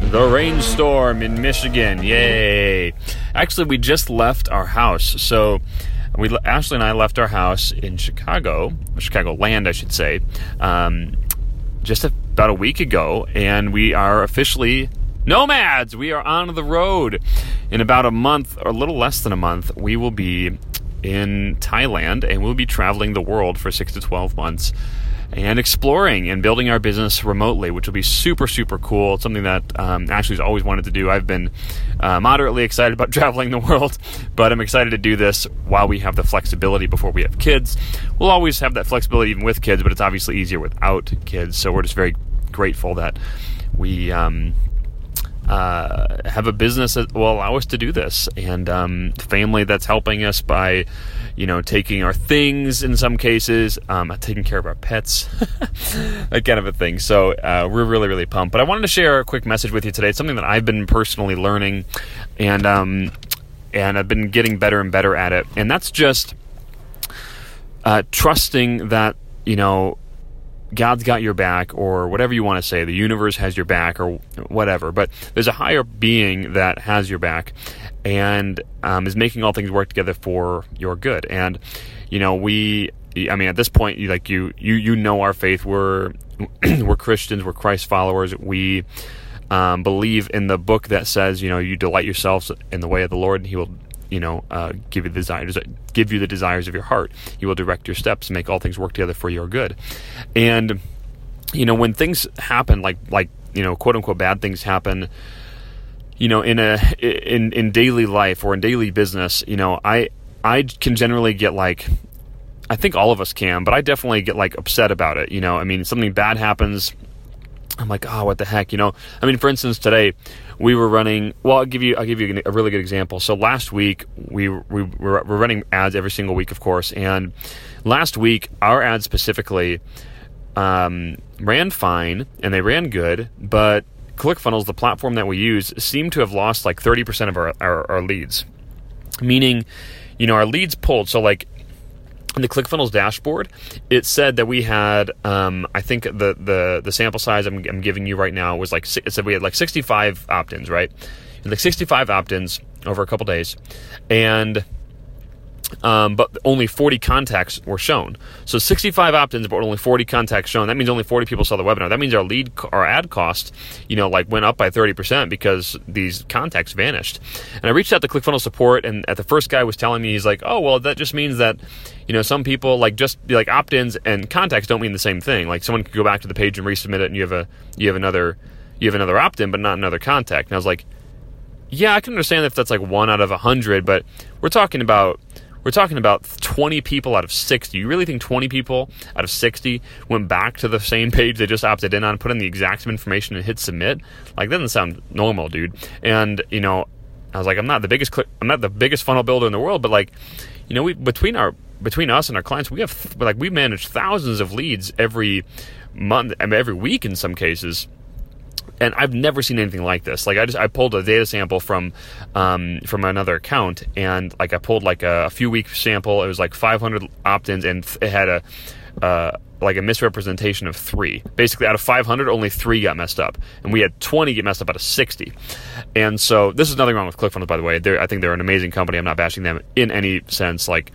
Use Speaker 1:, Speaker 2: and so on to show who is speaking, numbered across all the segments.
Speaker 1: the rainstorm in Michigan. Yay! Actually, we just left our house. So, we Ashley and I left our house in Chicago, Chicago land, I should say, um, just about a week ago, and we are officially nomads. We are on the road. In about a month, or a little less than a month, we will be in Thailand, and we'll be traveling the world for six to twelve months and exploring and building our business remotely, which will be super, super cool. It's something that um, Ashley's always wanted to do. I've been uh, moderately excited about traveling the world, but I'm excited to do this while we have the flexibility before we have kids. We'll always have that flexibility even with kids, but it's obviously easier without kids. So we're just very grateful that we. Um, uh, have a business that will allow us to do this, and um, family that's helping us by, you know, taking our things in some cases, um, taking care of our pets, that kind of a thing. So uh, we're really, really pumped. But I wanted to share a quick message with you today. It's something that I've been personally learning, and um, and I've been getting better and better at it. And that's just uh, trusting that you know God's got your back, or whatever you want to say, the universe has your back, or whatever. But there's a higher being that has your back and um, is making all things work together for your good. And, you know, we, I mean, at this point, you, like you, you, you know our faith. We're, we're Christians, we're Christ followers. We, um, believe in the book that says, you know, you delight yourselves in the way of the Lord, and He will you know, uh, give you the desires, give you the desires of your heart. He will direct your steps, and make all things work together for your good. And you know, when things happen, like like you know, quote unquote, bad things happen, you know, in a in in daily life or in daily business, you know, I I can generally get like I think all of us can, but I definitely get like upset about it. You know, I mean, something bad happens. I'm like, oh, what the heck, you know? I mean, for instance, today we were running. Well, I'll give you I'll give you a really good example. So last week we we were, running ads every single week, of course, and last week our ads specifically um, ran fine and they ran good, but ClickFunnels, the platform that we use, seemed to have lost like 30% of our, our, our leads. Meaning, you know, our leads pulled. So like in the ClickFunnels dashboard, it said that we had, um, I think the, the the sample size I'm, I'm, giving you right now was like it said we had like 65 opt-ins, right? Like 65 opt-ins over a couple days, and um, but only 40 contacts were shown. So 65 opt-ins, but only 40 contacts shown. That means only 40 people saw the webinar. That means our lead, our ad cost, you know, like went up by 30% because these contacts vanished. And I reached out to ClickFunnels support, and at the first guy was telling me, he's like, oh, well, that just means that, you know, some people like just like opt-ins and contacts don't mean the same thing. Like someone could go back to the page and resubmit it, and you have a you have another you have another opt-in, but not another contact. And I was like, yeah, I can understand if that's like one out of a hundred, but we're talking about we're talking about 20 people out of 60. You really think 20 people out of 60 went back to the same page they just opted in on, put in the exact same information and hit submit? Like that doesn't sound normal, dude. And you know, I was like, I'm not the biggest, I'm not the biggest funnel builder in the world, but like, you know, we between our between us and our clients, we have like we manage thousands of leads every month, I mean, every week in some cases and I've never seen anything like this. Like I just I pulled a data sample from um, from another account, and like I pulled like a, a few week sample. It was like 500 opt-ins, and it had a uh, like a misrepresentation of three. Basically, out of 500, only three got messed up, and we had 20 get messed up out of 60. And so this is nothing wrong with ClickFunnels, by the way. They're, I think they're an amazing company. I'm not bashing them in any sense. Like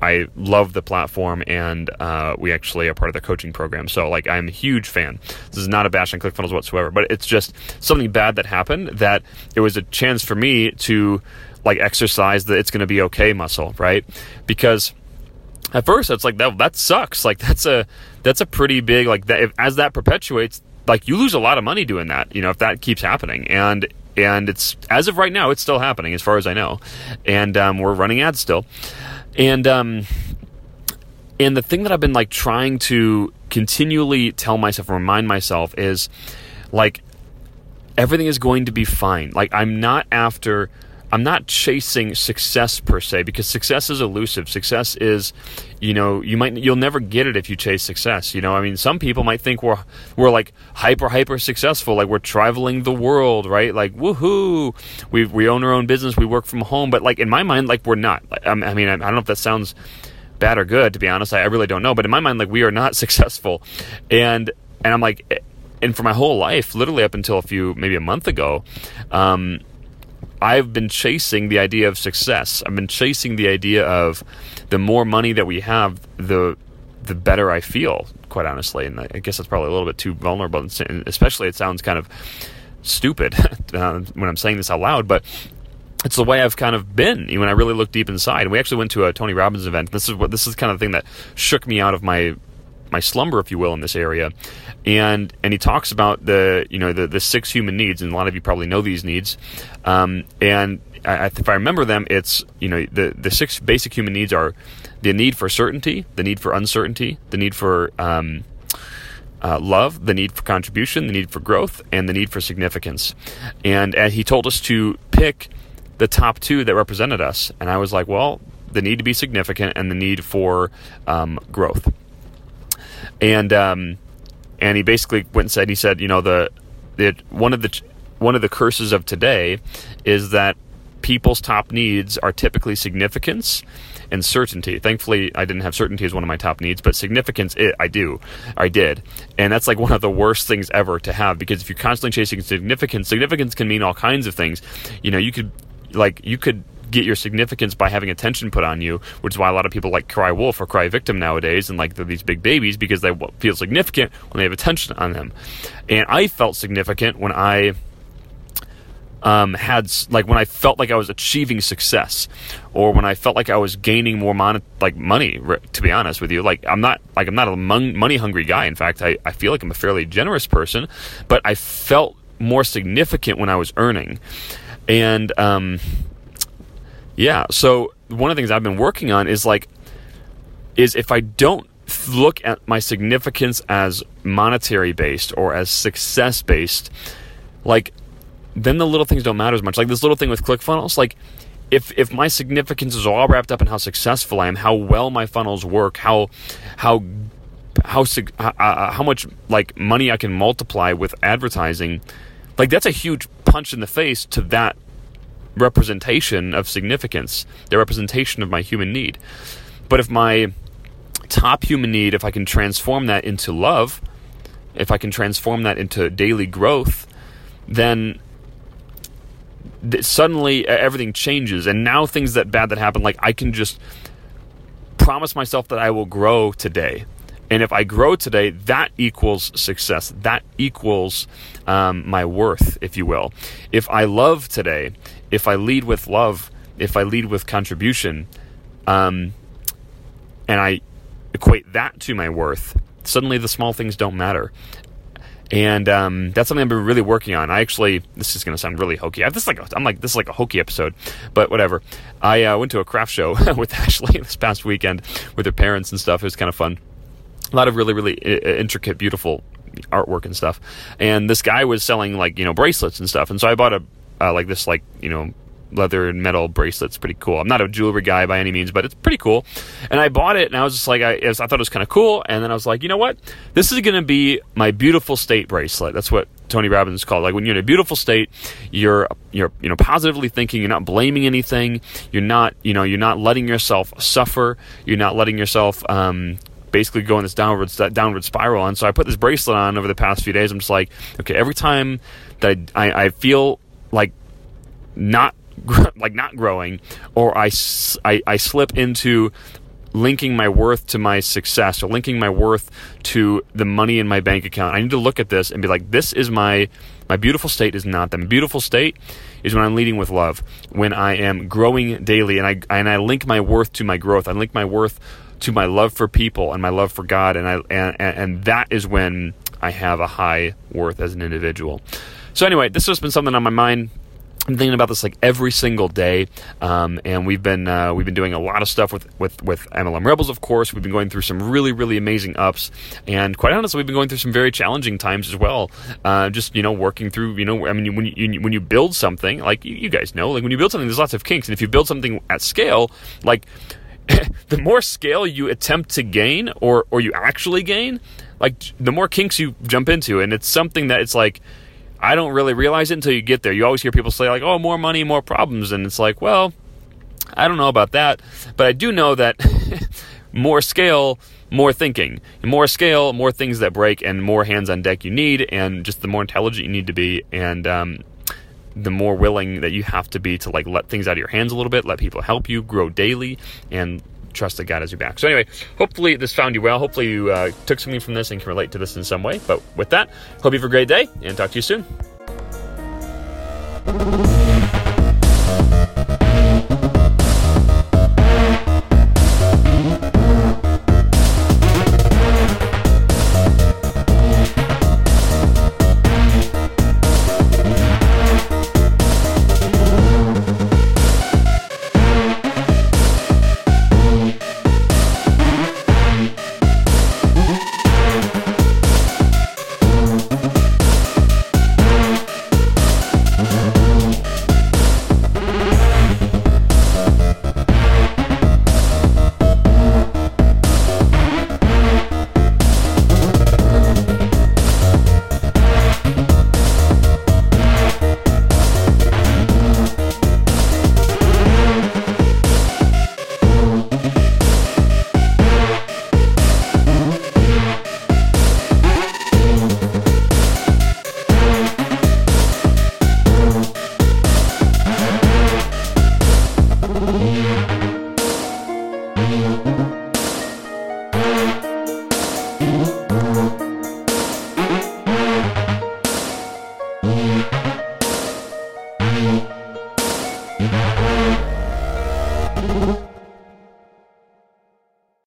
Speaker 1: I love the platform, and uh, we actually are part of their coaching program. So, like, I'm a huge fan. This is not a bash on ClickFunnels whatsoever, but it's just something bad that happened that it was a chance for me to like exercise the "it's going to be okay" muscle, right? Because at first it's like that that sucks. Like that's a that's a pretty big like that. If, as that perpetuates, like you lose a lot of money doing that. You know, if that keeps happening, and and it's as of right now, it's still happening as far as I know, and um, we're running ads still. And um, and the thing that I've been like trying to continually tell myself, remind myself, is like everything is going to be fine. Like I'm not after. I'm not chasing success per se because success is elusive. Success is, you know, you might you'll never get it if you chase success. You know, I mean, some people might think we're we're like hyper hyper successful, like we're traveling the world, right? Like woohoo, we we own our own business, we work from home. But like in my mind, like we're not. I mean, I don't know if that sounds bad or good. To be honest, I, I really don't know. But in my mind, like we are not successful, and and I'm like, and for my whole life, literally up until a few maybe a month ago. Um, I've been chasing the idea of success. I've been chasing the idea of the more money that we have, the the better I feel, quite honestly. And I guess that's probably a little bit too vulnerable, and especially it sounds kind of stupid uh, when I'm saying this out loud, but it's the way I've kind of been when I really look deep inside. And we actually went to a Tony Robbins event. This is what this is kind of the thing that shook me out of my my slumber, if you will, in this area. And and he talks about the you know the the six human needs, and a lot of you probably know these needs. Um, and I, if I remember them, it's you know the the six basic human needs are the need for certainty, the need for uncertainty, the need for um, uh, love, the need for contribution, the need for growth, and the need for significance. And, he told us to pick the top two that represented us, and I was like, well, the need to be significant and the need for um, growth and um, and he basically went and said he said you know the, the one of the one of the curses of today is that people's top needs are typically significance and certainty. Thankfully, I didn't have certainty as one of my top needs, but significance, it, I do, I did, and that's like one of the worst things ever to have because if you're constantly chasing significance, significance can mean all kinds of things. You know, you could like you could get your significance by having attention put on you, which is why a lot of people like cry wolf or cry victim nowadays and like they're these big babies because they feel significant when they have attention on them. And I felt significant when I um, had like when I felt like I was achieving success, or when I felt like I was gaining more mon- like money. To be honest with you, like I'm not like I'm not a mon- money hungry guy. In fact, I, I feel like I'm a fairly generous person, but I felt more significant when I was earning, and um, yeah. So one of the things I've been working on is like, is if I don't look at my significance as monetary based or as success based, like, then the little things don't matter as much. Like this little thing with ClickFunnels, like, if if my significance is all wrapped up in how successful I am, how well my funnels work, how how how uh, uh, how much like money I can multiply with advertising, like that's a huge punch in the face to that representation of significance, the representation of my human need. But if my top human need, if I can transform that into love, if I can transform that into daily growth, then th- suddenly everything changes. And now things that bad that happen, like I can just promise myself that I will grow today. And if I grow today, that equals success. That equals um, my worth, if you will. If I love today, if I lead with love, if I lead with contribution, um, and I equate that to my worth, suddenly the small things don't matter. And um, that's something I've been really working on. I actually, this is going to sound really hokey. I, this is like a, I'm like this is like a hokey episode, but whatever. I uh, went to a craft show with Ashley this past weekend with her parents and stuff. It was kind of fun. A lot of really, really intricate, beautiful artwork and stuff. And this guy was selling like you know bracelets and stuff. And so I bought a uh, like this like you know leather and metal bracelet's pretty cool. I'm not a jewelry guy by any means, but it's pretty cool. And I bought it, and I was just like, I, I thought it was kind of cool. And then I was like, you know what? This is going to be my beautiful state bracelet. That's what Tony Robbins called like when you're in a beautiful state, you're you're you know positively thinking, you're not blaming anything, you're not you know you're not letting yourself suffer, you're not letting yourself um, basically go in this downward downward spiral. And so I put this bracelet on over the past few days. I'm just like, okay, every time that I, I, I feel like not like not growing, or I, I, I slip into linking my worth to my success or linking my worth to the money in my bank account. I need to look at this and be like, this is my my beautiful state is not that. Beautiful state is when I'm leading with love, when I am growing daily, and I and I link my worth to my growth. I link my worth to my love for people and my love for God, and I and, and that is when I have a high worth as an individual. So anyway, this has been something on my mind. I'm thinking about this like every single day, um, and we've been uh, we've been doing a lot of stuff with, with with MLM Rebels. Of course, we've been going through some really really amazing ups, and quite honestly, we've been going through some very challenging times as well. Uh, just you know, working through you know, I mean, when you when you build something, like you, you guys know, like when you build something, there's lots of kinks, and if you build something at scale, like the more scale you attempt to gain, or or you actually gain, like the more kinks you jump into, and it's something that it's like I don't really realize it until you get there. You always hear people say, like, oh, more money, more problems. And it's like, well, I don't know about that. But I do know that more scale, more thinking. More scale, more things that break, and more hands on deck you need, and just the more intelligent you need to be. And, um, the more willing that you have to be to like let things out of your hands a little bit, let people help you grow daily, and trust that God has your back. So, anyway, hopefully this found you well. Hopefully you uh, took something from this and can relate to this in some way. But with that, hope you have a great day and talk to you soon.